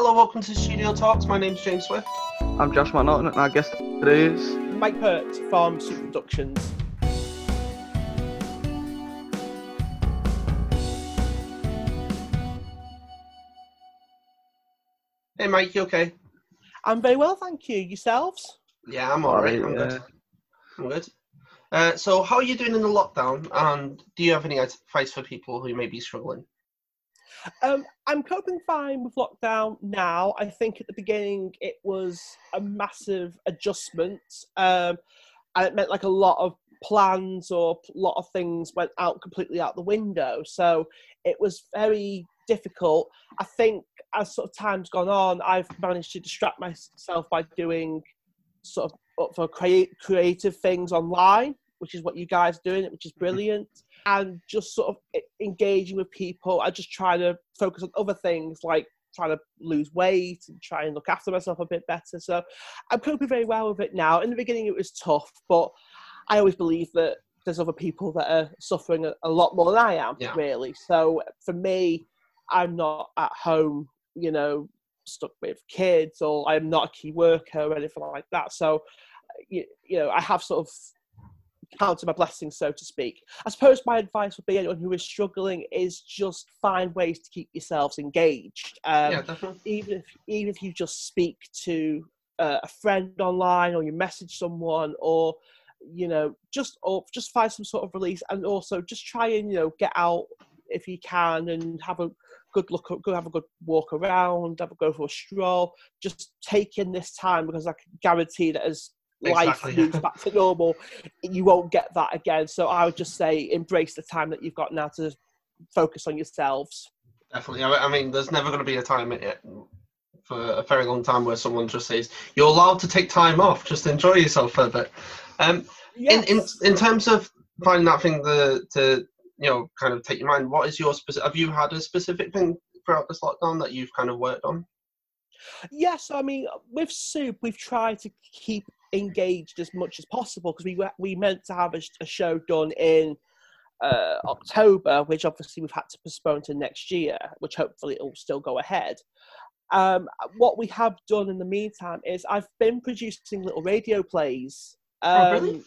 Hello, welcome to Studio Talks. My name's James Swift. I'm Josh Norton, and our guest today is Mike Pirks, Farm Soup Productions. Hey, Mike, you okay? I'm very well, thank you. Yourselves? Yeah, I'm alright. I'm good. I'm good. Uh, so, how are you doing in the lockdown? And do you have any advice for people who may be struggling? Um, I'm coping fine with lockdown now. I think at the beginning it was a massive adjustment, um, and it meant like a lot of plans or a lot of things went out completely out the window. So it was very difficult. I think as sort of time's gone on, I've managed to distract myself by doing sort of for create creative things online, which is what you guys are doing, which is brilliant. And just sort of engaging with people. I just try to focus on other things like trying to lose weight and try and look after myself a bit better. So I'm coping very well with it now. In the beginning, it was tough, but I always believe that there's other people that are suffering a, lot more than I am, yeah. really. So for me, I'm not at home, you know, stuck with kids, or I'm not a key worker or anything like that. So, you, you know, I have sort of counted my blessings, so to speak. I suppose my advice would be anyone who is struggling is just find ways to keep yourselves engaged. Um, yeah, definitely. Even if even if you just speak to uh, a friend online, or you message someone, or you know, just or just find some sort of release, and also just try and you know get out if you can and have a good look, go have a good walk around, have a go for a stroll. Just take in this time because I can guarantee that as exactly. life moves back to normal, you won't get that again. So I would just say embrace the time that you've got now to focus on yourselves. Definitely. I mean, there's never going to be a time for a very long time where someone just says you're allowed to take time off, just enjoy yourself for a bit. Um, yes. in, in in terms of finding that thing the, to you know kind of take your mind what is your specific have you had a specific thing throughout this lockdown that you've kind of worked on yes i mean with soup we've tried to keep engaged as much as possible because we we meant to have a, a show done in uh, October, which obviously we've had to postpone to next year, which hopefully it will still go ahead. Um, what we have done in the meantime is I've been producing little radio plays. Um, oh, really?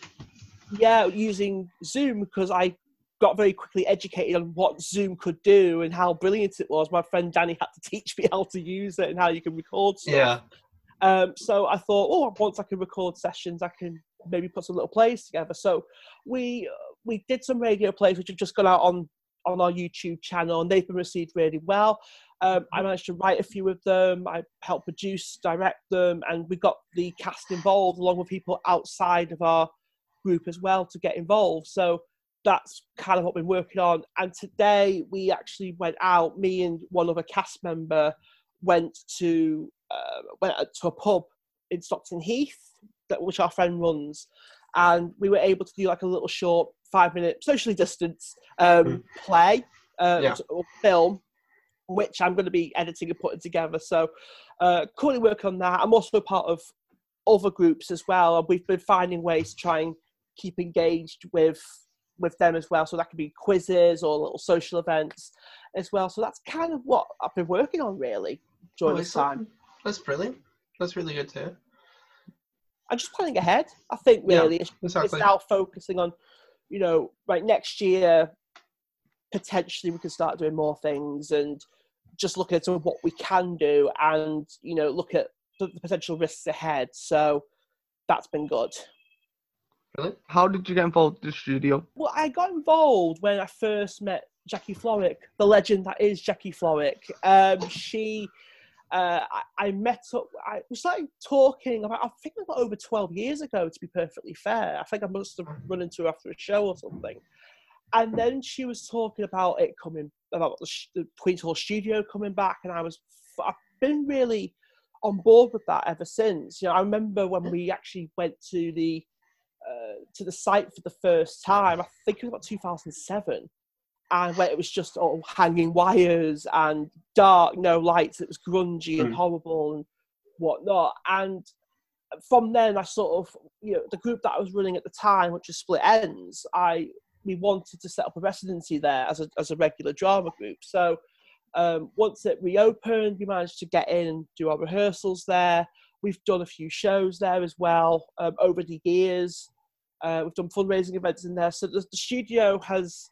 Yeah, using Zoom because I got very quickly educated on what Zoom could do and how brilliant it was. My friend Danny had to teach me how to use it and how you can record stuff. Yeah. Um, so I thought, oh, once I can record sessions, I can maybe put some little plays together. So we we did some radio plays, which have just gone out on on our YouTube channel, and they've been received really well. Um, I managed to write a few of them. I helped produce, direct them, and we got the cast involved along with people outside of our group as well to get involved. So that's kind of what we're working on. And today we actually went out. Me and one other cast member went to uh, went to a pub in Stockton Heath, that which our friend runs, and we were able to do like a little short five minute socially distanced um, mm. play uh, yeah. or film. Which I'm going to be editing and putting together. So, uh, currently working on that. I'm also part of other groups as well, and we've been finding ways to try and keep engaged with with them as well. So that could be quizzes or little social events as well. So that's kind of what I've been working on really during oh, this time. That's brilliant. That's really good too. I'm just planning ahead. I think really yeah, exactly. it's now focusing on, you know, right next year, potentially we can start doing more things and just look at what we can do and you know look at the potential risks ahead. So that's been good. Really? How did you get involved with the studio? Well, I got involved when I first met Jackie Florrick, the legend that is Jackie Florrick. Um, she, uh, I, I, met up, I we started talking about, I think about over 12 years ago, to be perfectly fair. I think I must have run into her after a show or something. And then she was talking about it coming, about the, the Queen's Hall studio coming back, and I was, I've been really on board with that ever since. You know, I remember when we actually went to the uh, to the site for the first time. I think it was about 2007, and where it was just all hanging wires and dark, no lights. It was grungy mm. and hmm. horrible and whatnot. And from then, I sort of, you know, the group that I was running at the time, which was Split Ends, I we wanted to set up a residency there as a as a regular drama group. So Um, once it reopened, we managed to get in and do our rehearsals there. We've done a few shows there as well um, over the years. Uh, we've done fundraising events in there. So the, the studio has,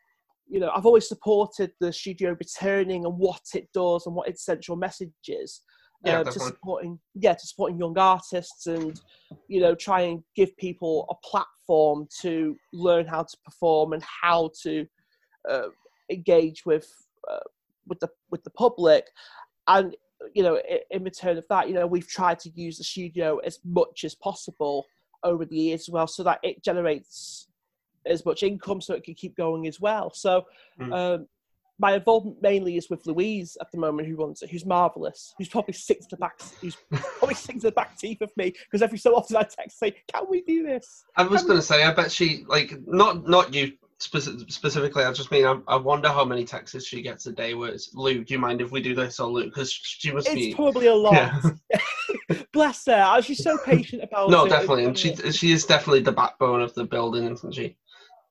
you know, I've always supported the studio returning and what it does and what its central message is. Yeah, uh, to supporting, yeah, to supporting young artists and, you know, try and give people a platform to learn how to perform and how to uh, engage with uh, with the with the public. And you know, i- in return of that, you know, we've tried to use the studio as much as possible over the years as well, so that it generates as much income, so it can keep going as well. So, Mm. um, my involvement mainly is with Louise at the moment, who runs it, who's marvelous, who's probably six to the back, who's probably six to the back teeth of me because every so often I text say, "Can we do this?" I was going to say, I bet she like not not you speci- specifically. I just mean I, I wonder how many texts she gets a day where it's Lou. Do you mind if we do this or Lou? Because she must It's be. probably a lot. Yeah. Bless her. She's so patient about No, it. definitely, and she she is definitely the backbone of the building, isn't she?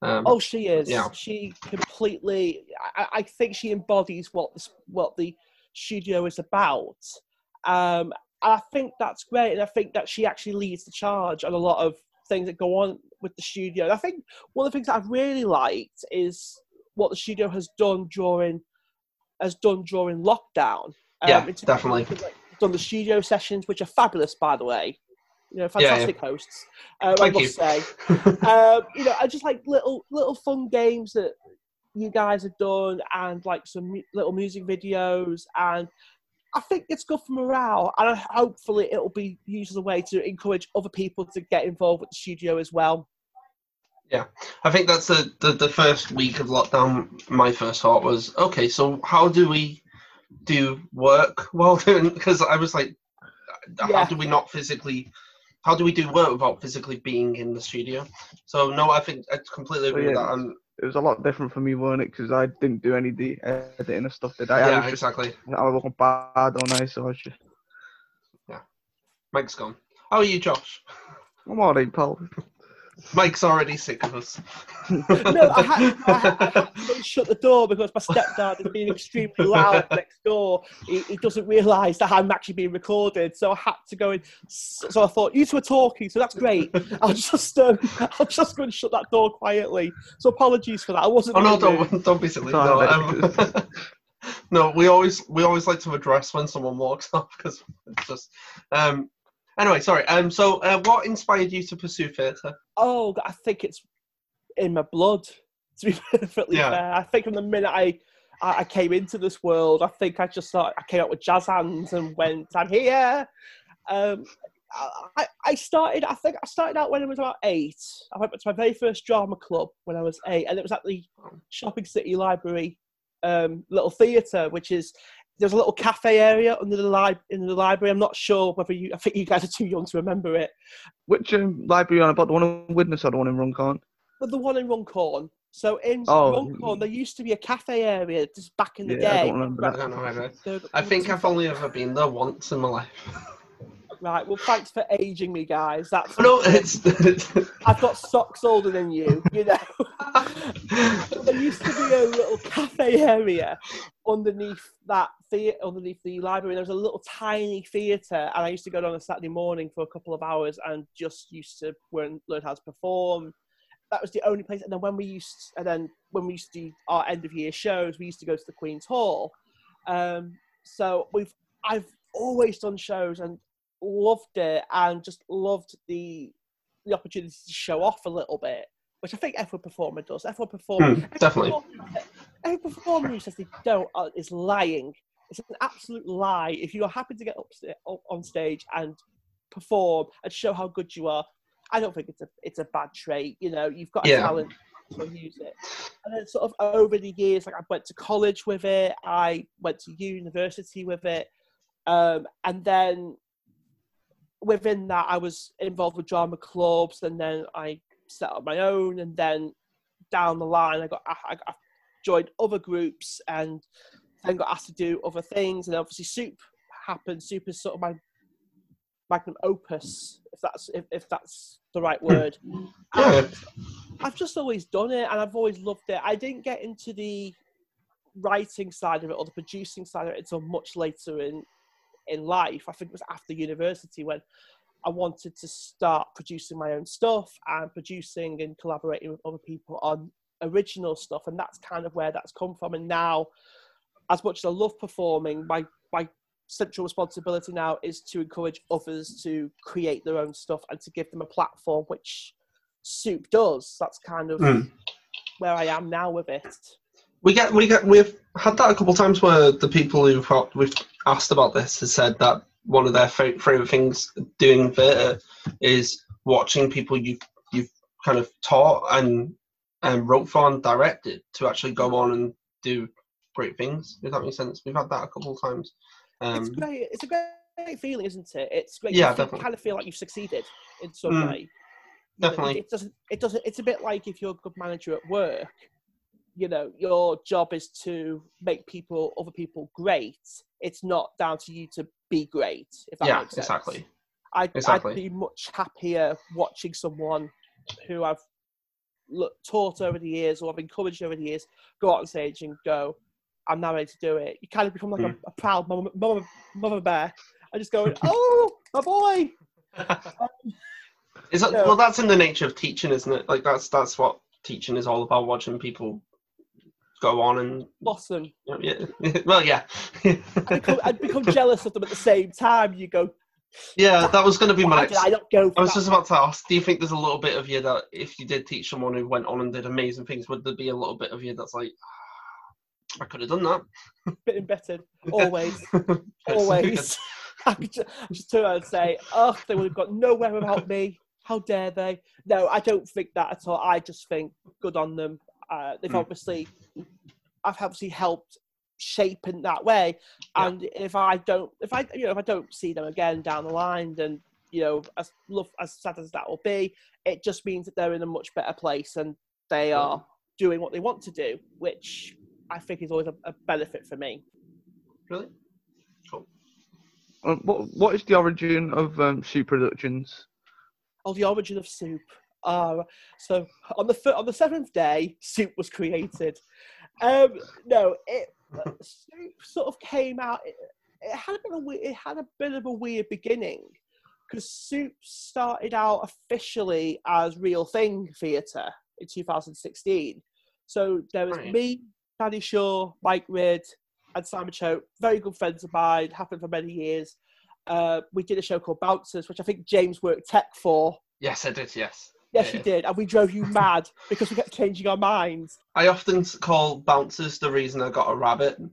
Um, Oh, she is. Yeah. She completely. I, I think she embodies what the, what the studio is about. Um, and I think that's great, and I think that she actually leads the charge on a lot of things that go on with the studio. And I think one of the things that I've really liked is what the studio has done during has done during lockdown. Um, Yeah, in terms of, definitely. like, Done the studio sessions, which are fabulous, by the way. You know, Yeah, yeah. fantastic hosts. Uh, I must you. say um, you know, I just like little little fun games that you guys have done, and like some mu- little music videos, and I think it's good for morale, and hopefully it'll be used as a way to encourage other people to get involved with the studio as well. Yeah, I think that's the, the the first week of lockdown. My first thought was, okay, so how do we do work while doing? Because I was like, how Yeah. do we not physically? How do we do work without physically being in the studio? So no, I think I completely agree with yeah. that. And It was a lot different for me, weren't it? Because I didn't do any of the editing and stuff. Did I? I yeah, just, exactly. I was looking bad, don't I? So I was just, Mike's gone. How are you, Josh? I'm alright, pal. Mike's already sick of us. No, I had, I, had, I had to shut the door because my stepdad is being extremely loud next door. He, he doesn't realise that I'm actually being recorded, so I had to go in. So I thought, you two are talking, so that's great. I'll just, um, I'll just go and shut that door quietly. So apologies for that. I wasn't. Oh no, don't don't be silly. It's No, um, no, we always we always like to address when someone walks off because it's just. Um, anyway, sorry. Um, so uh, what inspired you to pursue theatre? Oh, I think it's in my blood. To be perfectly Yeah. fair, I think from the minute I, I came into this world, I think I just thought I came out with jazz hands and went, "I'm here." Um, I, I started. I think I started out when I was about eight. I went to my very first drama club when I was eight, and it was at the Shopping City Library um, little theatre, which is there's a little cafe area under the li- in the library. I'm not sure whether you. I think you guys are too young to remember it. Which um, library on about? The one in Widnes or the one in Runcorn? But the one in Runcorn. So in Oh. Runcorn, there used to be a cafe area just back in the Yeah, I day. don't remember that. I don't know. either. So- I think I've only ever been there once in my life. Right. Well, thanks for aging me, guys. That's no, it's. I've got socks older than you. You know. there used to be a little cafe area underneath that theatre, underneath the library. There was a little tiny theatre, and I used to go down on a Saturday morning for a couple of hours and just used to learn, learn how to perform. That was the only place. And then when we used, to, and then when we used to do our end of year shows, we used to go to the Queen's Hall. Um, so we've, I've always done shows and loved it, and just loved the the opportunity to show off a little bit, which I think every performer does. Every performer, Hmm, definitely. every performer who says they don't is lying. It's an absolute lie. If you are happy to get up, up on stage and perform and show how good you are, I don't think it's a it's a bad trait. You know, you've got a Yeah. talent, so use it. And then sort of over the years, like I went to college with it, I went to university with it, um, and then within that, I was involved with drama clubs, and then I set up my own, and then down the line, I got I, I joined other groups, and then got asked to do other things, and obviously Soup happened. Soup is sort of my magnum opus, if that's if, if that's the right hmm. word. Yeah. And I've just always done it, and I've always loved it. I didn't get into the writing side of it or the producing side of it until much later in in life. I think it was after university when I wanted to start producing my own stuff and producing and collaborating with other people on original stuff, and that's kind of where that's come from. And now, as much as I love performing, my my central responsibility now is to encourage others to create their own stuff and to give them a platform, which Soup does. That's kind of mm. where I am now with it. We get we get we've had that a couple of times where the people who've we've asked about this has said that one of their favorite things doing theatre is watching people you've you've kind of taught and and wrote for and directed to actually go on and do great things. If that makes sense, we've had that a couple of times. Um, it's great. It's a great feeling, isn't it? It's great. Yeah, you definitely. kind of feel like you've succeeded in some Mm. way. Definitely. It, it doesn't. It doesn't. It's a bit like if you're a good manager at work. You know, your job is to make people, other people, great. It's not down to you to be great. If that yeah, makes sense. exactly. I'd, Exactly. I'd be much happier watching someone who I've look, taught over the years or I've encouraged over the years go out on stage and go, I'm now ready to do it. You kind of become like Hmm. a, a proud mama, mama, mama bear. I just go, oh, my boy. Is that, well, that's in the nature of teaching, isn't it? Like that's that's what teaching is all about. Watching people go on and Blossom. yeah. well, yeah, I become, I'd become jealous of them at the same time. You go, yeah. That was going to be my next. I not go I was that? just about to ask. Do you think there's a little bit of you that if you did teach someone who went on and did amazing things, would there be a little bit of you that's like, "Ah, I could have done that? bit embittered. Always. Always. I could ju- just turn around and say, oh, they would have got nowhere without me. How dare they? No, I don't think that at all. I just think good on them. Uh, they've Mm. obviously, I've obviously helped shape in that way. Yeah. And if I don't, if I, you know, if I don't see them again down the line, then you know, as love as sad as that will be, it just means that they're in a much better place and they are doing what they want to do, which I think is always a, a benefit for me. Really? Cool. Um, what what is the origin of um, Soup Productions? Oh, the origin of soup. Uh, so on the on the seventh day, soup was created. Um, no, it soup sort of came out. It, it had a bit of a, it had a bit of a weird beginning because soup started out officially as Real Thing Theatre in 2016. So there was Right. me, Danny Shaw, Mike Reid, and Simon Choate, very good friends of mine, happened for many years. Uh, we did a show called Bouncers, which I think James worked tech for. Yes, I did. Yes. Yes, Yeah. you did, and we drove you mad because we kept changing our minds. I often call bouncers the reason I got a rabbit.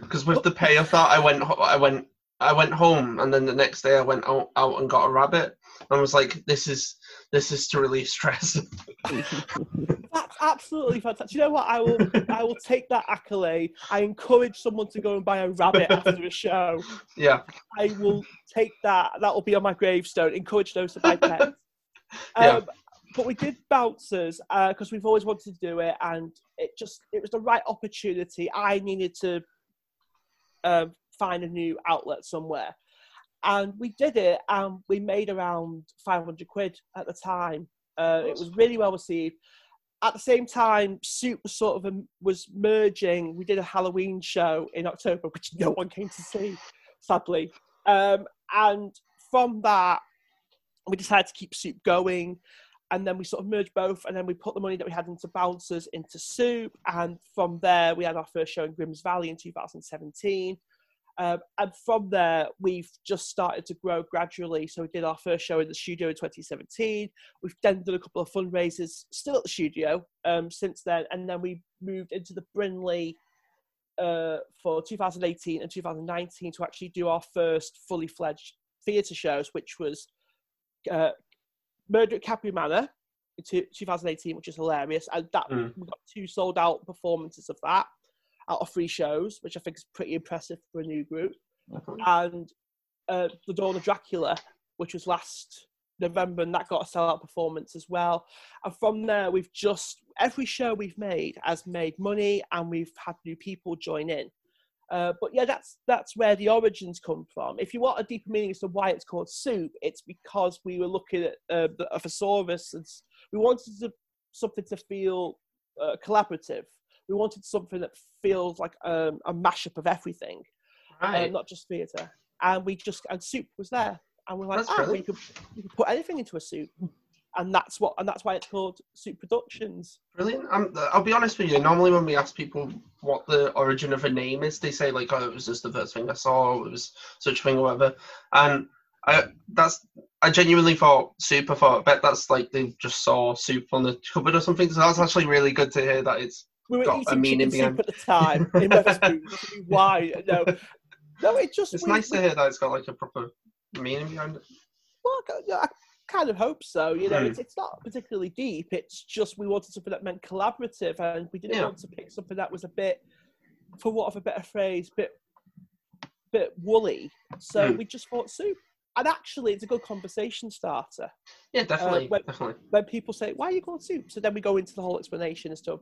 Because with the pay of that, I went, I went, I went home, and then the next day I went out, out and got a rabbit, and was like, "This is, this is to release stress." That's absolutely fantastic. You know what? I will, I will take that accolade. I encourage someone to go and buy a rabbit after a show. yeah, I will take that. That will be on my gravestone. Encourage those to buy pets. Yeah. Um, but we did bouncers because we've always wanted to do it, and it just it was the right opportunity. I needed to um, find a new outlet somewhere, and we did it, and we made around five hundred quid at the time. Uh, it was really well received. At the same time, Soup was sort of um, was merging. We did a Halloween show in October, which no one came to see, sadly. Um, and from that, we decided to keep Soup going. And then we sort of merged both, and then we put the money that we had into Bouncers into Soup. And from there, we had our first show in Grimm's Valley in 2017. Um, and from there, we've just started to grow gradually. So we did our first show in the studio in 2017. We've then done a couple of fundraisers still at the studio um, since then. And then we moved into the Brindley uh, for 2018 and 2019 to actually do our first fully fledged theatre shows, which was uh, Murder at Capri Manor in two- 2018, which is hilarious. And that Mm. we got two sold out performances of that out of three shows, which I think is pretty impressive for a new group. And uh, The Dawn of Dracula, which was last November, and that got a sellout performance as well. And from there, we've just every show we've made has made money, and we've had new people join in. Uh, but yeah, that's that's where the origins come from. If you want a deeper meaning as to why it's called soup, it's because we were looking at uh, the, a thesaurus and we wanted to, something to feel uh, collaborative. we wanted something that feels like um, a mashup of everything, uh, Right. not just theatre. And we just and soup was there, and we're like, That's ah, we could, we could put anything into a soup, and that's what and that's why it's called Soup Productions. Brilliant. Um, I'll be honest with you. Normally, when we ask people what the origin of a name is, they say like, "Oh, it was just the first thing I saw. Or it was such a thing, or whatever." And I that's I genuinely thought soup. I thought, I bet that's like they just saw soup on the cupboard or something. So that's actually really good to hear that it's We were Got a meaning chicken soup behind- at the time in Wetherspoon. Why no, no, it just it's we- nice we- to hear that it's got like a proper meaning behind it. Well, I kind of hope so. You know, Hmm. it's, it's not particularly deep. It's just we wanted something that meant collaborative, and we didn't Yeah. want to pick something that was a bit, for want of a better phrase, bit, bit woolly. So Hmm. we just thought soup. And actually, it's a good conversation starter Yeah, definitely, when- definitely. when people say, "Why are you called soup?" So then we go into the whole explanation as to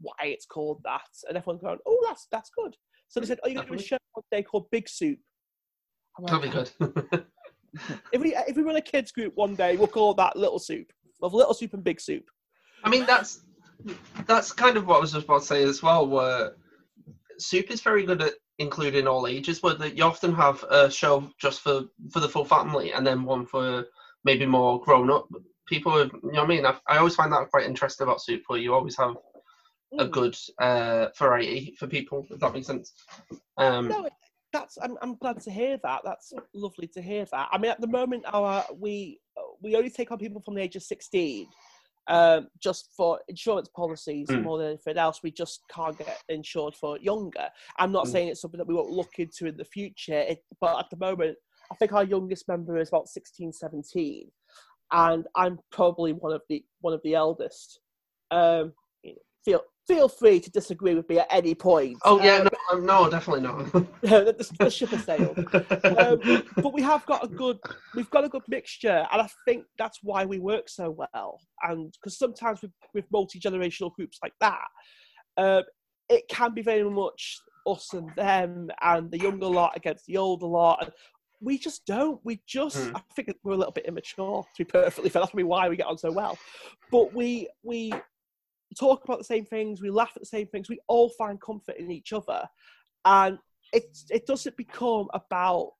why it's called that, and everyone's going, "Oh, that's that's good." So they said, "Oh, you're going to do a show one day called Big Soup." That'll be good. If we if we run a kids group one day, we'll call that Little Soup. Of Little Soup and Big Soup. I mean, that's that's kind of what I was just about to say as well. Where soup is very good at including all ages. Where that you often have a show just for for the full family, and then one for maybe more grown up people. You know what I mean? I, I always find that quite interesting about soup, where you always have a Mm. good uh, variety for people. If that makes sense. Um, No, that's I'm, I'm glad to hear that. That's lovely to hear that. I mean, at the moment, our we we only take on people from the age of 16, um, just for insurance policies Mm. more than anything else. We just can't get insured for younger. I'm not Mm. saying it's something that we won't look into in the future, it, but at the moment, I think our youngest member is about 16, 17, and I'm probably one of the one of the eldest. Um, feel feel free to disagree with me at any point. oh yeah, Um, no, no, definitely not. the, the ship has sailed. Um, but we have got a good, we've got a good mixture, and I think that's why we work so well. And because sometimes with, with multi generational groups like that, um, it can be very much us and them, and the younger lot against the older lot. And we just don't. We just, Mm. I think we're a little bit immature, to be perfectly fair. That's probably why we get on so well. But we we talk about the same things, we laugh at the same things, we all find comfort in each other, and it it doesn't become about.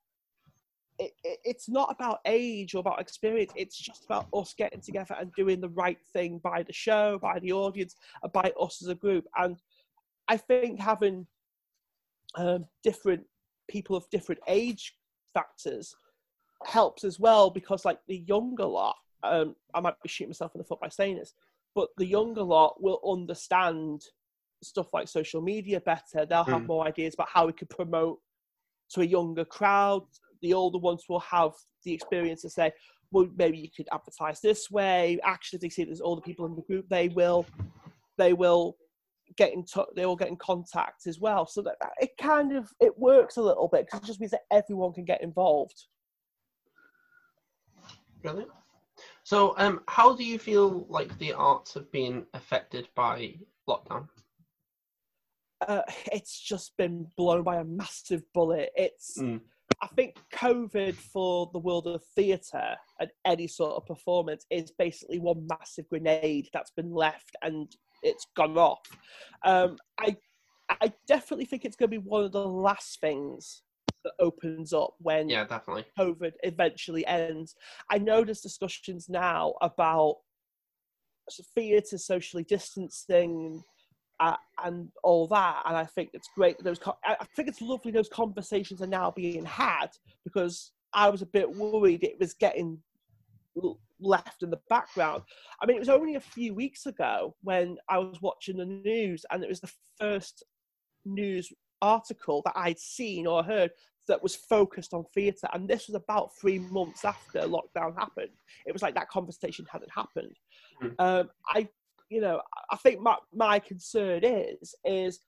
It, it, it's not about age or about experience. It's just about us getting together and doing the right thing by the show, by the audience, by us as a group. And I think having um, different people of different age factors helps as well because, like the younger lot, um, I might be shooting myself in the foot by saying this, but the younger lot will understand stuff like social media better. They'll have Mm. more ideas about how we could promote to a younger crowd. The older ones will have the experience to say, well, maybe you could advertise this way. Actually, they see there's older people in the group, they will, they will get in touch. They will get in contact as well. So that that- it kind of it works a little bit because it just means that everyone can get involved. Brilliant. So, um, how do you feel like the arts have been affected by lockdown? uh, it's just been blown by a massive bullet. It's, Mm. I think, COVID for the world of theatre and any sort of performance is basically one massive grenade that's been left and it's gone off. Um, I, I definitely think it's going to be one of the last things that opens up when Yeah, definitely. COVID eventually ends. I know there's discussions now about theatre socially distancing uh, and all that, and I think it's great that those. Co- I I think it's lovely those conversations are now being had because I was a bit worried it was getting left in the background. I mean, it was only a few weeks ago when I was watching the news, and it was the first news article that I'd seen or heard that was focused on theatre, and this was about three months after lockdown happened. It was like that conversation hadn't happened. Mhm. Um, I, you know, I think my my concern is is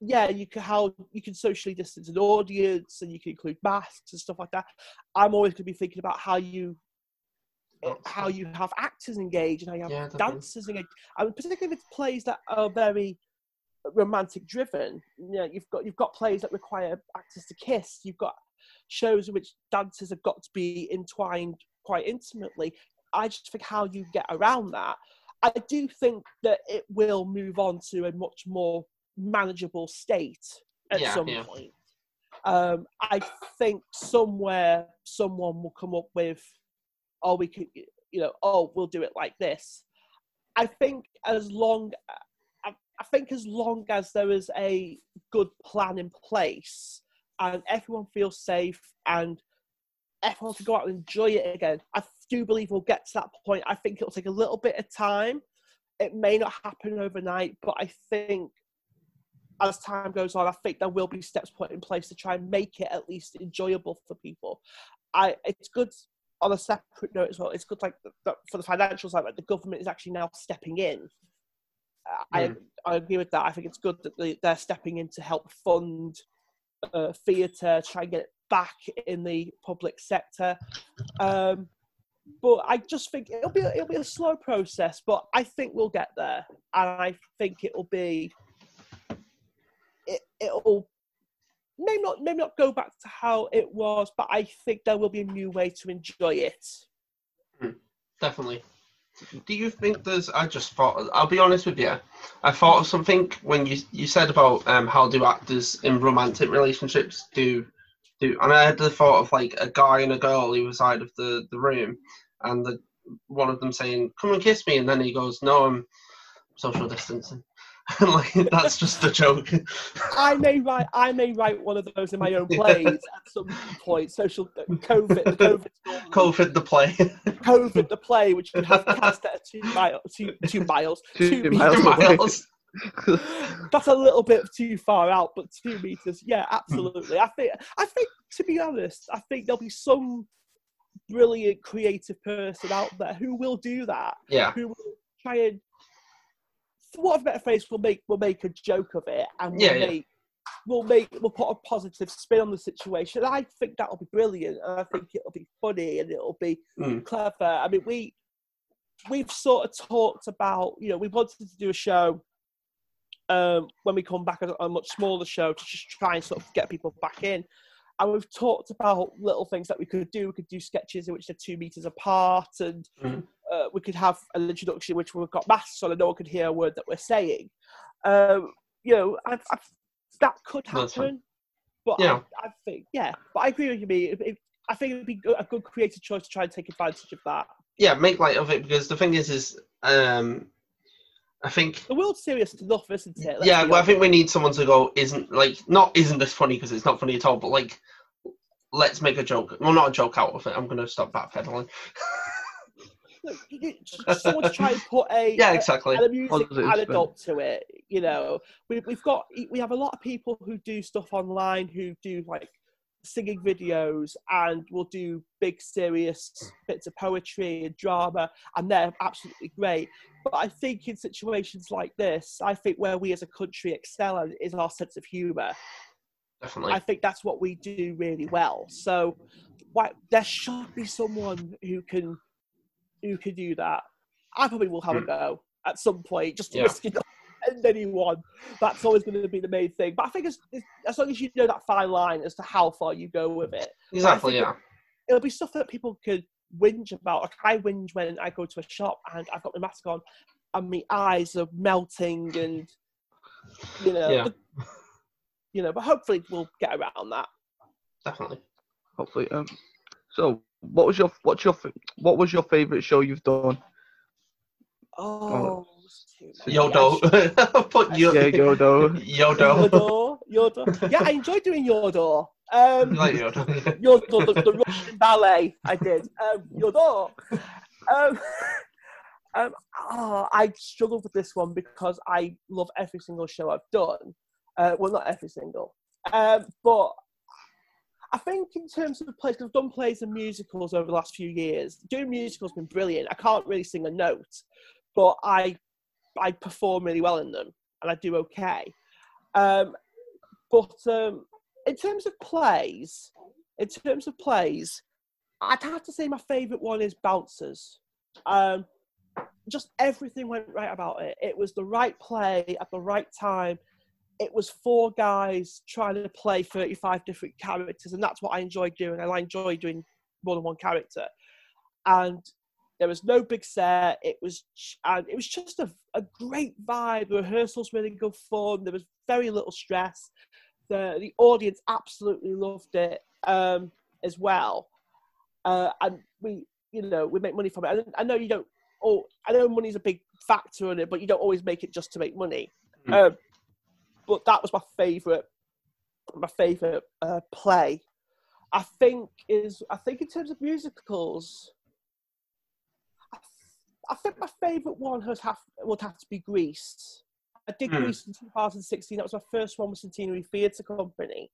yeah, you can how you can socially distance an audience and you can include masks and stuff like that. I'm always going to be thinking about how you how you have actors engaged and how you have Yeah, dancers engaged. Mean, particularly with plays that are very romantic driven. You know, you've got you've got plays that require actors to kiss. You've got shows in which dancers have got to be entwined quite intimately. I just think how you get around that. I do think that it will move on to a much more manageable state at Yeah, some yeah. point. Um, I think somewhere someone will come up with, oh, we could, you know, oh, we'll do it like this. I think as long, I, think as long as there is a good plan in place and everyone feels safe and everyone can go out and enjoy it again, I do believe we'll get to that point. I think it'll take a little bit of time. It may not happen overnight, but I think as time goes on, I think there will be steps put in place to try and make it at least enjoyable for people. I it's good on a separate note as well. It's good like the, the, for the financial side, like the government is actually now stepping in. I I agree with that. I think it's good that they, they're stepping in to help fund uh, theatre, try and get it back in the public sector. Um, but I just think it'll be it'll be a slow process, but I think we'll get there, and I think it'll be it it'll maybe not maybe not go back to how it was, but I think there will be a new way to enjoy it. Definitely. Do you think there's? I just thought. I'll be honest with you. I thought of something when you you said about um, how do actors in romantic relationships do do, and I had the thought of like a guy and a girl who either side of the the room, and the one of them saying, "Come and kiss me," and then he goes, "No, I'm social distancing." like that's just a joke. I may write I may write one of those in my own plays at some point. Social uh, COVID, COVID, COVID the play. COVID the play, which would have cast at two miles, two, two miles, Two two miles meters. away. That's a little bit too far out, but two meters, yeah, absolutely. I think, I think, to be honest, I think there'll be some brilliant creative person out there who will do that, yeah, who will try and, for what a better phrase, will make will make a joke of it and we'll Yeah, yeah. make. We'll make we'll put a positive spin on the situation. I think that'll be brilliant, and I think it'll be funny and it'll be Mm. clever. I mean, we we've sort of talked about you know we wanted to do a show um, when we come back a, a much smaller show to just try and sort of get people back in. And we've talked about little things that we could do. We could do sketches in which they're two meters apart, and Mhm. Uh, we could have an introduction which we've got masks on and no one could hear a word that we're saying. Um, you know, I, I, that could happen. But Yeah. I, I think, yeah, but I agree with you. Me, It- it- I think it'd be a good creative choice to try and take advantage of that. yeah. Make light of it because the thing is, is um, I think The world's serious enough, isn't it? Let's yeah, well, I think we need someone to go. Isn't like not isn't this funny because it's not funny at all. But like, let's make a joke. Well, not a joke out of it. I'm gonna stop backpedaling. Look, you- you- just someone to try and put a Yeah, exactly. an amusing Positive spin. anecdote to it. You know, we, we've got we have a lot of people who do stuff online who do like singing videos and will do big serious bits of poetry and drama, and they're absolutely great. But I think in situations like this, I think where we as a country excel is our sense of humour. Definitely. I think that's what we do really well. So, why, there should be someone who can who could do that. I probably will have a Hmm. go at some point, just to Yeah. risk it not offend anyone. That's always going to be the main thing. But I think as, as long as you know that fine line as to how far you go with it, exactly. think Yeah. it'll be stuff that people could whinge about. Like I whinge when I go to a shop and I've got my mask on, and my eyes are melting, and you know, Yeah. but- you know. But hopefully we'll get around that. Definitely. Hopefully. Um. So, what was your what's your what was your favorite show you've done? Oh, it's. Yodo. Put yo- Yeah, Yodo. Yodo. Yodor, Yodor. Yeah, I enjoyed doing Yodor. Um, You like Yodo. Yodor, the, the Russian ballet. I did. Um, Yodor. Um, um, oh, I struggled with this one because I love every single show I've done. Uh, well, not every single, um, but I think in terms of plays, I've done plays and musicals over the last few years. Doing musicals has been brilliant. I can't really sing a note, but I I perform really well in them and I do okay. Um, but um, in terms of plays, in terms of plays, I'd have to say my favourite one is Bouncers. Um, just everything went right about it. It was the right play at the right time. It was four guys trying to play 35 different characters, and that's what I enjoy doing. And I enjoy doing more than one character. And There was no big set. It was and it was just a, a great vibe. The rehearsals really good fun. There was very little stress. The the audience absolutely loved it um, as well. Uh, and we, you know, we make money from it. I, I know you don't. Oh, I know money's a big factor in it, but you don't always make it just to make money. Mm. Um, but that was my favourite, my favourite uh, play. I think is I think in terms of musicals, I, I think my favourite one has have would have to be Grease. I did Hmm. Grease in 2016. That was my first one with Centenary Theatre Company,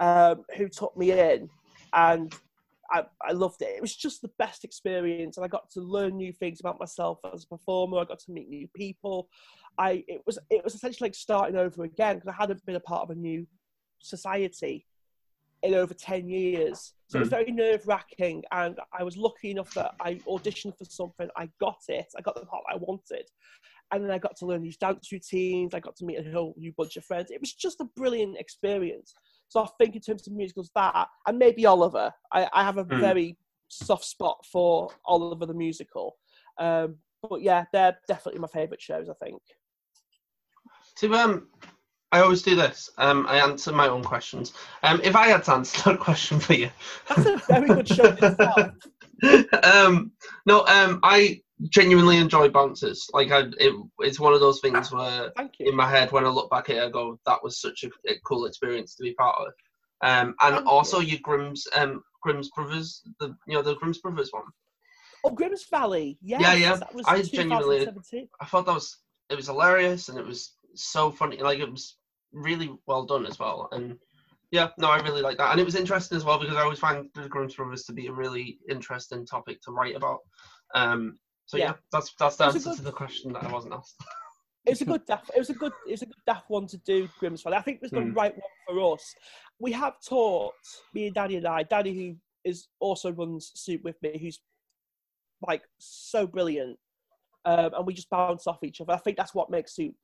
um, who took me in, and I, I loved it. It was just the best experience, and I got to learn new things about myself as a performer. I got to meet new people. I it was it was essentially like starting over again because I hadn't been a part of a new society in over 10 years. So it was hmm. very nerve wracking. And I was lucky enough that I auditioned for something, I got it, I got the part I wanted. And then I got to learn these dance routines, I got to meet a whole new bunch of friends. It was just a brilliant experience. So I think in terms of musicals, that, and maybe Oliver, I, I have a Mm. very soft spot for Oliver the musical. Um, but yeah, they're definitely my favourite shows, I think. To um, I always do this. Um, I answer my own questions. Um, if I had to answer that question for you, That's a very good show um, no, um, I genuinely enjoy bouncers. Like I, it, it's one of those things where Thank in my head when I look back at it, I go, that was such a, a cool experience to be part of. Um, and Thank also your Grimm's, um, Grimm's brothers, the you know the Grimm's brothers one. Oh, Grimm's Valley. Yes, Yeah, yeah. That was I genuinely- I thought that was it was hilarious and it was so funny. Like it was really well done as well. And yeah, no, I really like that. And it was interesting as well because I always find the Grimm's brothers to be a really interesting topic to write about. Um, so yeah, Yeah. that's that's the answer good- to the question that I wasn't asked. It was a good daft. It was a good. It was a good daft one to do. Grimm's Valley. I think it was the Hmm. right one for us. We have taught me and Danny and I. Danny, who is also runs Soup with me, who's like so brilliant, um, and we just bounce off each other. I think that's what makes Soup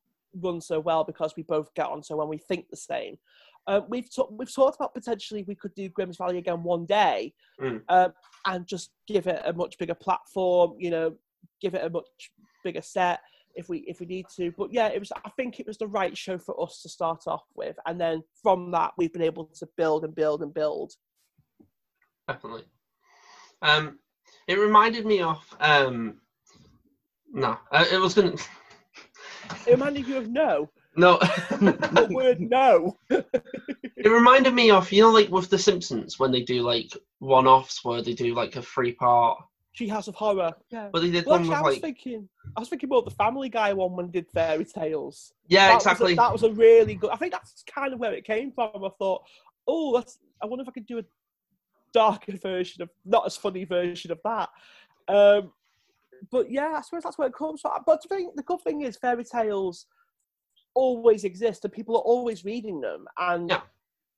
run so well because we both get on so when we think the same. Um, we've ta- we've talked about potentially we could do Grimm's Valley again one day, Hmm. um, and just give it a much bigger platform. You know, give it a much bigger set if we if we need to. But yeah, it was. I think it was the right show for us to start off with, and then from that we've been able to build and build and build. Definitely. Um, it reminded me of um, no, uh, it was gonna It reminded you of no, no. the word no. It reminded me of you know like with the Simpsons when they do like one-offs where they do like a three-part, Treehouse of Horror. Yeah. but they did Well, one actually, with I was like thinking, I was thinking more of the Family Guy one when they did fairy tales. yeah that Was exactly a, that was a really good. I think that's kind of where it came from. I thought, oh, that's. I wonder if I could do a darker version of, not as funny version of that. Um, but yeah, I suppose that's where it comes from. But the thing, the good thing is, fairy tales always exist, and people are always reading them, and Yeah.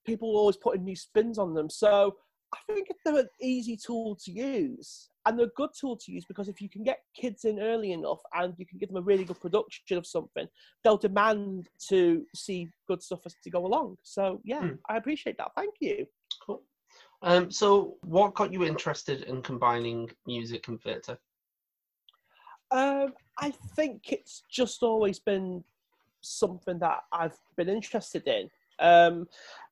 people are always putting new spins on them. So I think they're an easy tool to use, and they're a good tool to use because if you can get kids in early enough and you can give them a really good production of something, they'll demand to see good stuff as to go along. So yeah, Hmm. I appreciate that. Thank you. Cool. Um, so what got you interested in combining music and theatre? Um, I think it's just always been something that I've been interested in. Um,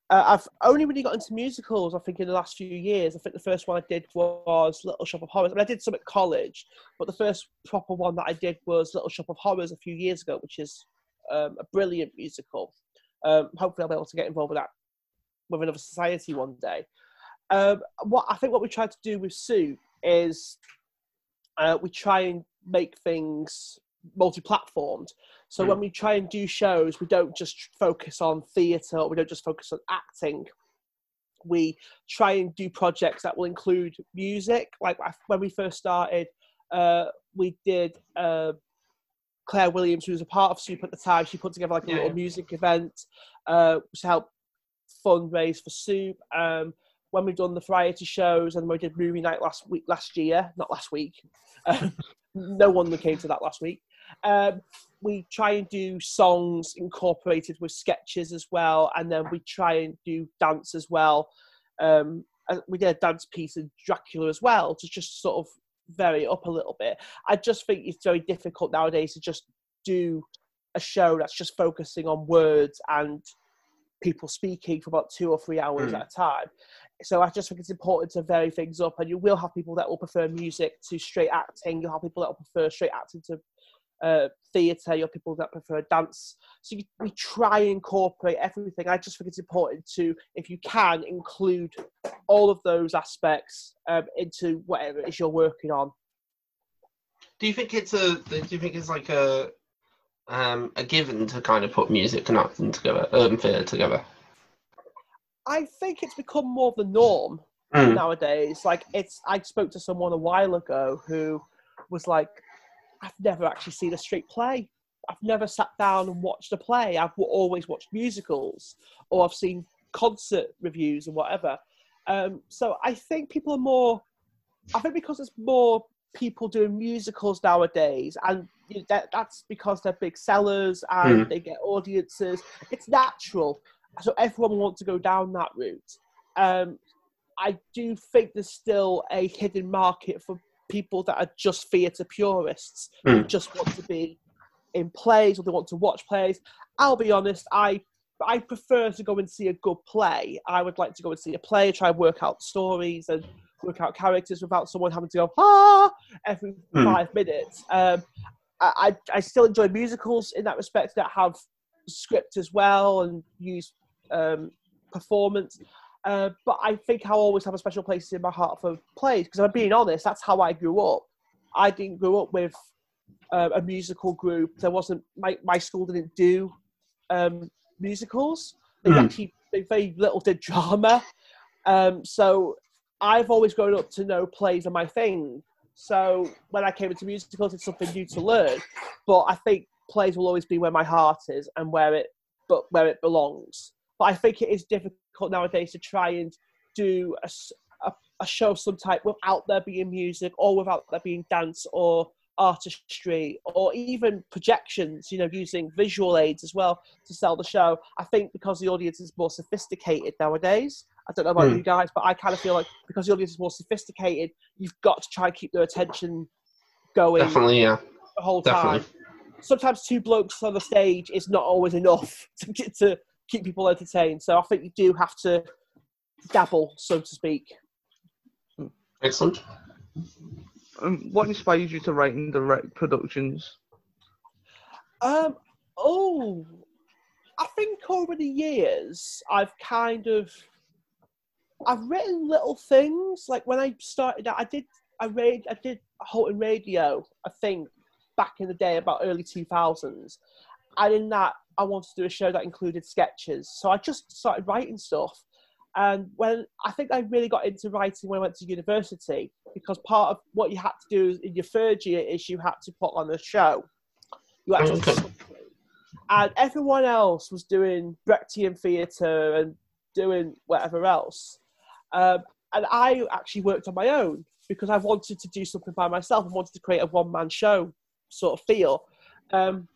uh, I've only really got into musicals, I think, in the last few years. I think the first one I did was Little Shop of Horrors. I mean, I did some at college, but the first proper one that I did was Little Shop of Horrors a few years ago, which is um, a brilliant musical. Um, hopefully, I'll be able to get involved with that with another society one day. Um, what I think what we try to do with Soup is uh, we try and make things multi-platformed. So Mm. when we try and do shows, we don't just focus on theatre. We don't just focus on acting. We try and do projects that will include music. Like when we first started, uh, we did. Uh, Claire Williams, who was a part of Soup at the time, she put together like a Yeah, little music event uh, to help fundraise for Soup. Um, when we've done the variety shows and we did movie night last week, last year, not last week. Um, no one came to that last week. Um, we try and do songs incorporated with sketches as well, and then we try and do dance as well. Um, we did a dance piece in Dracula as well to just sort of vary it up a little bit. I just think it's very difficult nowadays to just do a show that's just focusing on words and people speaking for about two or three hours Mm. at a time. So I just think it's important to vary things up, and you will have people that will prefer music to straight acting. You'll have people that will prefer straight acting to uh, theatre. You'll people that prefer dance. So you, we try and incorporate everything. I just think it's important to, if you can, include all of those aspects um, into whatever it is you're working on. Do you think it's a? Do you think it's like a, um, a given to kind of put music and acting together, urban theatre together? I think it's become more of the norm Mm. nowadays. Like it's, I spoke to someone a while ago who was like, "I've never actually seen a straight play. I've never sat down and watched a play. I've always watched musicals, or I've seen concert reviews and whatever." Um, so I think people are more. I think because there's more people doing musicals nowadays, and you know, that, that's because they're big sellers and Hmm. they get audiences. It's natural, so everyone wants to go down that route. Um, I do think there's still a hidden market for people that are just theatre purists who Hmm. just want to be in plays or they want to watch plays. I'll be honest, I I prefer to go and see a good play. I would like to go and see a play, try and work out stories and work out characters without someone having to go ah every Hmm. five minutes. Um, I, I I still enjoy musicals in that respect that have script as well and use um, performance. Uh, but I think I'll always have a special place in my heart for plays because I'm being honest, that's how I grew up. I didn't grow up with uh, a musical group. There wasn't my my school didn't do um, musicals. They Hmm. actually they very little did drama. Um, so I've always grown up to know plays are my thing. So when I came into musicals, it's something new to learn. But I think plays will always be where my heart is and where it but where it belongs. But I think it is difficult nowadays to try and do a a show of some type without there being music or without there being dance or artistry or even projections, you know, using visual aids as well to sell the show. I think because the audience is more sophisticated nowadays. I don't know about Hmm. you guys, but I kind of feel like because the audience is more sophisticated, you've got to try and keep their attention going Definitely, yeah. the whole Definitely. time. Sometimes two blokes on the stage is not always enough to get to keep people entertained. So I think you do have to dabble, so to speak. Excellent. Um, what inspires you to write and direct productions? Um, oh, I think over the years I've kind of I've written little things like when I started out, I did I read I did Halton Radio I think back in the day about early two thousands, and in that I wanted to do a show that included sketches. So I just started writing stuff. And when I think I really got into writing when I went to university, because part of what you had to do in your third year is you had to put on a show. You had to Okay. and everyone else was doing Brechtian theatre and doing whatever else. Um, and I actually worked on my own because I wanted to do something by myself. and wanted to create a one man show sort of feel. Um,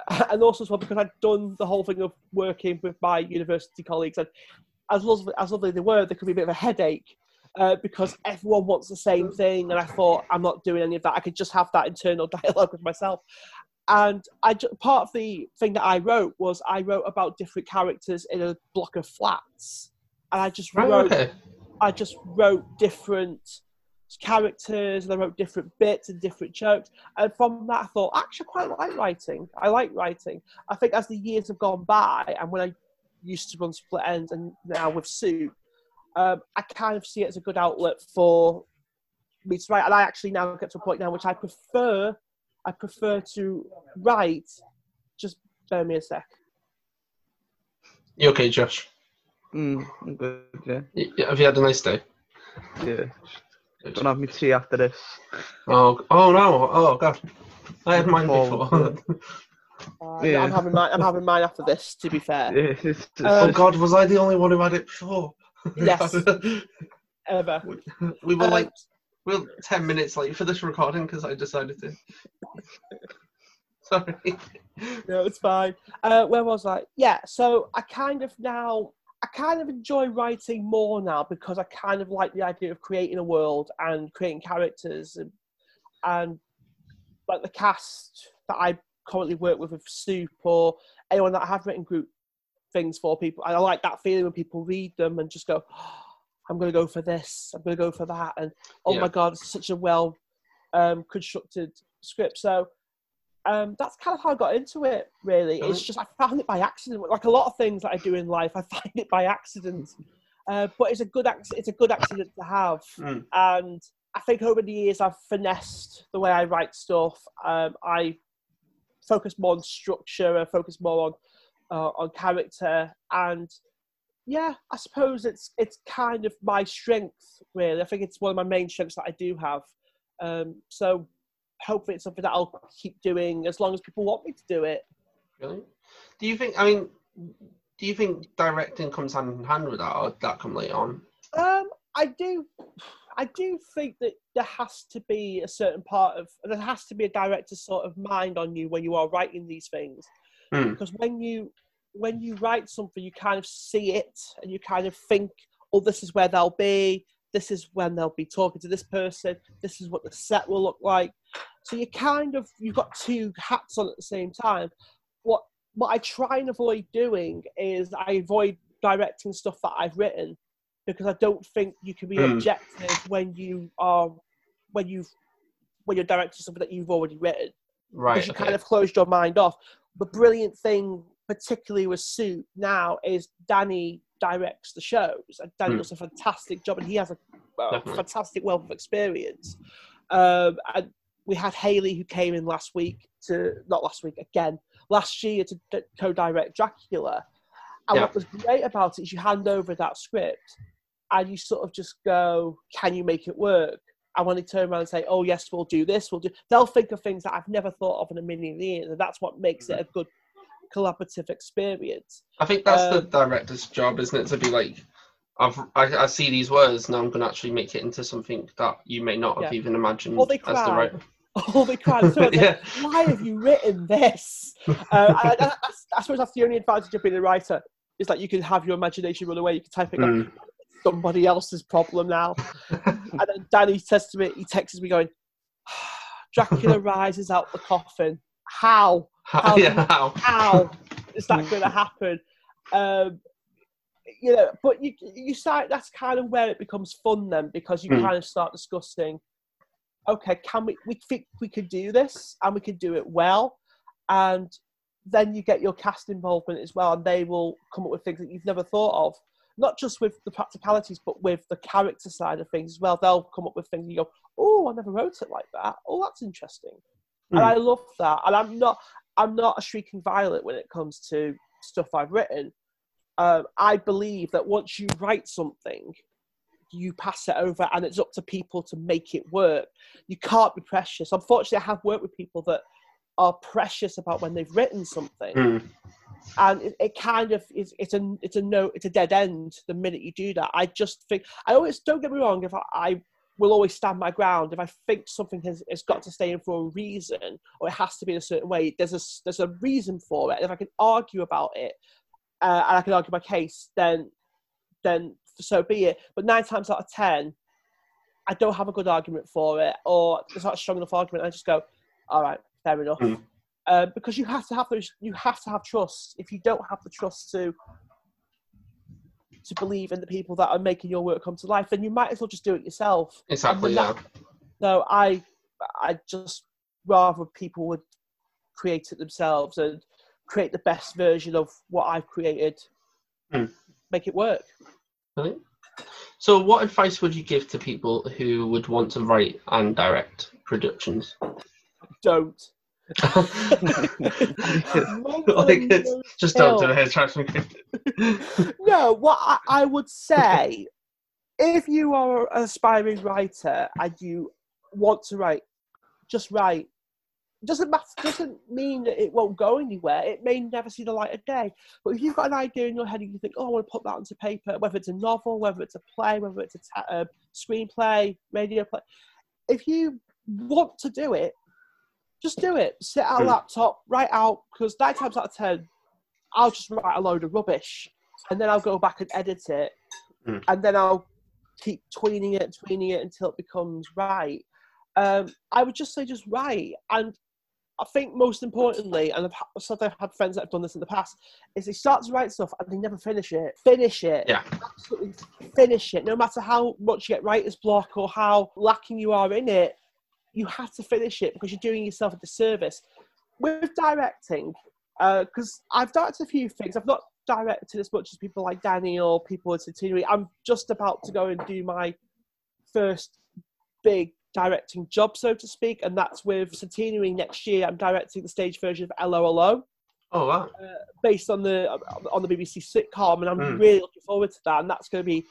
and also as well because I'd done the whole thing of working with my university colleagues. And as lovely as lovely they were, there could be a bit of a headache uh, because everyone wants the same thing. And I thought, I'm not doing any of that. I could just have that internal dialogue with myself. And I part of the thing that I wrote was I wrote about different characters in a block of flats, and I just Right, wrote okay. I just wrote different characters and I wrote different bits and different jokes. And from that, I thought, actually, I quite like writing. I like writing. I think as the years have gone by, and when I used to run Split Ends and now with Soup, um, I kind of see it as a good outlet for me to write. And I actually now get to a point now which I prefer. I prefer to write. Just bear me a sec. You okay, Josh? Mm, I'm good, yeah. Y- y- Have you had a nice day? Yeah. Gonna have me tea after this. Oh, oh no! Oh god, I had mine before. Uh, Yeah. I'm having mine. I'm having mine after this. To be fair, Yeah, it's, it's, oh Um, god, was I the only one who had it before? Yes. ever. we were Um, like, we were ten minutes late for this recording because I decided to. Sorry. No, it's fine. Uh, where was I? Yeah, so I kind of now, I kind of enjoy writing more now because I kind of like the idea of creating a world and creating characters and and like the cast that I currently work with with Soup or anyone that I have written group things for people. I like that feeling when people read them and just go, oh, I'm going to go for this, I'm going to go for that. And oh yeah. my God, it's such a well um, constructed script. So um, that's kind of how I got into it, really. It's just I found it by accident. Like a lot of things that I do in life, I find it by accident. Uh, but it's a good it's a good accident to have. Mm. And I think over the years I've finessed the way I write stuff. Um, I focus more on structure. I focus more on uh, on character, and yeah, I suppose it's it's kind of my strength. Really, I think it's one of my main strengths that I do have. Um, so hopefully, it's something that I'll keep doing as long as people want me to do it. Really? Do you think? I mean, do you think directing comes hand in hand with that, or that come later on? Um, I do. I do think that there has to be a certain part of there has to be a director's sort of mind on you when you are writing these things, mm. because when you when you write something, you kind of see it and you kind of think, oh, this is where they'll be. This is when they'll be talking to this person. This is what the set will look like. So you kind of you've got two hats on at the same time. What what I try and avoid doing is I avoid directing stuff that I've written because I don't think you can be mm. objective when you are when you've when you're directing something that you've already written. Right. Because you okay. kind of closed your mind off. The brilliant thing, particularly with Soup now, is Danny directs the shows, and Danny mm. does a fantastic job, and he has a, a fantastic wealth of experience. Um, and we had Haley who came in last week to not last week again last year to co-direct Dracula. And yeah. what was great about it is you hand over that script and you sort of just go, can you make it work? And when they turn around and say, oh, yes, we'll do this, we'll do, they'll think of things that I've never thought of in a million years. And that's what makes it a good collaborative experience. I think that's um, the director's job, isn't it? To be like, I've, I, I see these words, now I'm going to actually make it into something that you may not have yeah. even imagined well, they as the writer. Oh my god! So yeah. like, why have you written this? Uh, I, I, I, suppose that's the only advantage of being a writer is that you can have your imagination run away. You can type it mm. somebody else's problem now. and then Danny says to me, he texts me going, Dracula rises out the coffin. How? How, yeah, how? how is that going to happen? Um, you know, but you you start. That's kind of where it becomes fun then, because you mm. kind of start discussing. Okay, can we? We think we could do this, and we could do it well, and then you get your cast involvement as well, and they will come up with things that you've never thought of. Not just with the practicalities, but with the character side of things as well. They'll come up with things and you go, "Oh, I never wrote it like that. Oh, that's interesting." Mm. And hmm. I love that. And I'm not, I'm not a shrieking violet when it comes to stuff I've written. Um, I believe that once you write something, you pass it over, and it's up to people to make it work. You can't be precious. Unfortunately, I have worked with people that are precious about when they've written something. Mm. And it, it, kind of is it's a it's a no it's a dead end the minute you do that. I just think I always don't get me wrong, if I, I will always stand my ground. If I think something has, has got to stay in for a reason or it has to be in a certain way, there's a there's a reason for it. If I can argue about it uh, and I can argue my case, then then so be it. But nine times out of ten, I don't have a good argument for it, or it's not a strong enough argument. I just go, all right, fair enough. Mm. Uh, because you have to have those, you have to have trust. If you don't have the trust to to believe in the people that are making your work come to life, then you might as well just do it yourself. Exactly. Yeah. no, I I just rather people would create it themselves and create the best version of what I've created. Mm. Make it work. So, what advice would you give to people who would want to write and direct productions? don't. like it's just don't do it. Try no, what I, I would say, if you are an aspiring writer and you want to write, just write. Doesn't matter. Doesn't mean that it won't go anywhere. It may never see the light of day. But if you've got an idea in your head and you think, "Oh, I want to put that onto paper," whether it's a novel, whether it's a play, whether it's a ta- uh, screenplay, radio play, if you want to do it, just do it. Sit at a laptop, write out, because nine times out of ten, I'll just write a load of rubbish and then I'll go back and edit it mm. and then I'll keep tweening it, tweening it until it becomes right. um, I would just say just write. And I think most importantly, and I've, so I've had friends that have done this in the past, is they start to write stuff and they never finish it. Finish it. Yeah. Absolutely finish it. No matter how much you get writer's block or how lacking you are in it, you have to finish it because you're doing yourself a disservice. With directing, because uh, I've directed a few things. I've not directed as much as people like Danny or people in Centenary. I'm just about to go and do my first big directing job, so to speak, and that's with Centenary next year. I'm directing the stage version of 'Allo 'Allo. Oh wow! Uh, based on the on the BBC sitcom, and I'm mm. really looking forward to that. And that's going to be,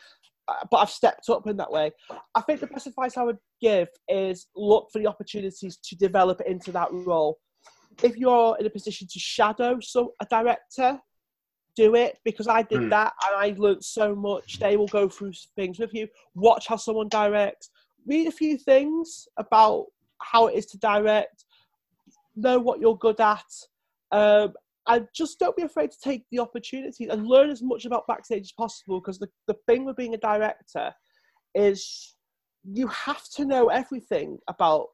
uh, but I've stepped up in that way. I think the best advice I would give is look for the opportunities to develop into that role. If you're in a position to shadow so a director, do it because I did mm. that and I learned so much. They will go through things with you. Watch how someone directs. Read a few things about how it is to direct. Know what you're good at. Um, and just don't be afraid to take the opportunity and learn as much about backstage as possible because the, the thing with being a director is you have to know everything about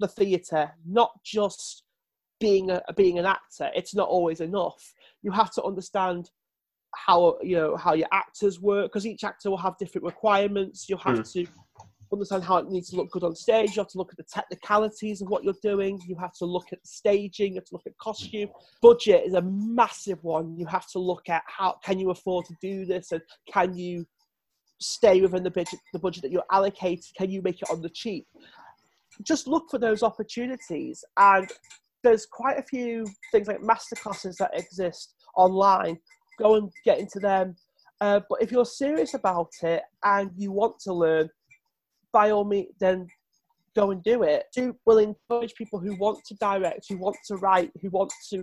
the theatre, not just being a being an actor. It's not always enough. You have to understand how you know how your actors work because each actor will have different requirements. You have mm. to understand how it needs to look good on stage. You have to look at the technicalities of what you're doing. You have to look at the staging. You have to look at costume. Budget is a massive one. You have to look at how can you afford to do this and can you stay within the budget, the budget that you're allocated? Can you make it on the cheap? Just look for those opportunities and there's quite a few things like masterclasses that exist online. Go and get into them. Uh, but if you're serious about it and you want to learn, by all means, then go and do it. Do will encourage people who want to direct, who want to write, who want to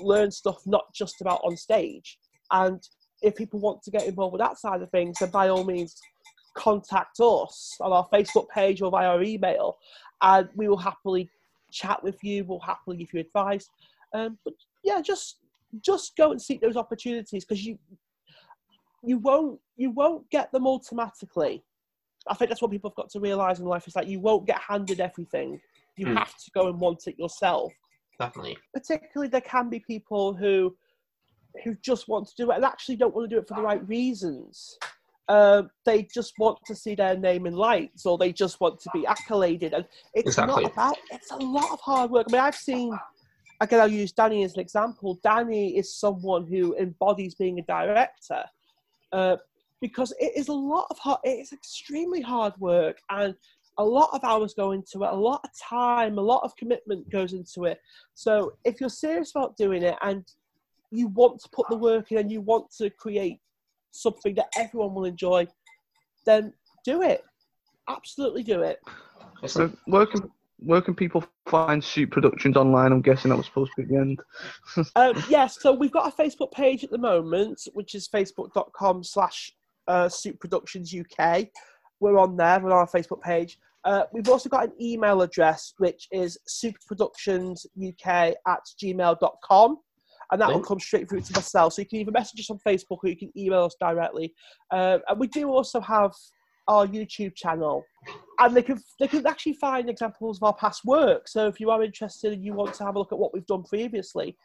learn stuff not just about on stage. And if people want to get involved with that side of things, then by all means, contact us on our Facebook page or via our email, and we will happily chat with you. We'll happily give you advice. Um, but yeah, just just go and seek those opportunities because you you won't you won't get them automatically. I think that's what people have got to realise in life is that you won't get handed everything. You mm. have to go and want it yourself. Definitely. Particularly, there can be people who who just want to do it and actually don't want to do it for the right reasons. Uh, they just want to see their name in lights or they just want to be accoladed. And it's exactly. not about, it's a lot of hard work. I mean, I've seen, again, I'll use Danny as an example. Danny is someone who embodies being a director uh, because it is a lot of hard, it is extremely hard work and a lot of hours go into it, a lot of time, a lot of commitment goes into it. So if you're serious about doing it and you want to put the work in and you want to create something that everyone will enjoy, then do it. Absolutely do it. So where can where can people find Soup Productions online? I'm guessing that was supposed to be at the end. um, yes, so we've got a Facebook page at the moment, which is facebook.com slash uh, Soup Productions UK. We're on there, we're on our Facebook page. Uh, we've also got an email address, which is soupproductionsuk at gmail.com and that will come straight through to myself. So you can either message us on Facebook or you can email us directly. Uh, and we do also have our YouTube channel, and they can they can actually find examples of our past work. So if you are interested and you want to have a look at what we've done previously,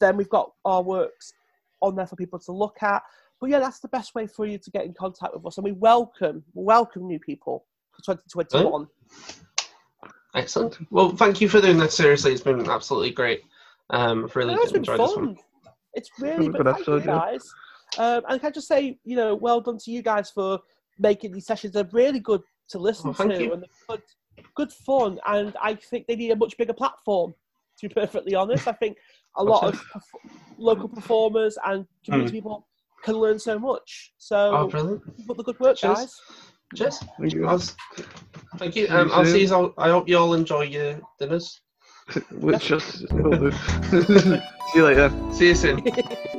then we've got our works on there for people to look at. But yeah, that's the best way for you to get in contact with us, and we welcome welcome new people for 2021. Excellent. Well, thank you for doing that. Seriously, it's been absolutely great. Um, I've really it's been fun. It's really been episode, you guys. Um, and can I just say, you know, well done to you guys for making these sessions. They're really good to listen oh, to, you. and good, good fun. And I think they need a much bigger platform. To be perfectly honest, I think a lot of local performers and community mm. people can learn so much. So, oh, brilliant! Put the good work, Cheers. guys. Cheers. Thank you. Thank you. Um, I'll see you all. I hope you all enjoy your dinners. Which just. See you later. See you soon.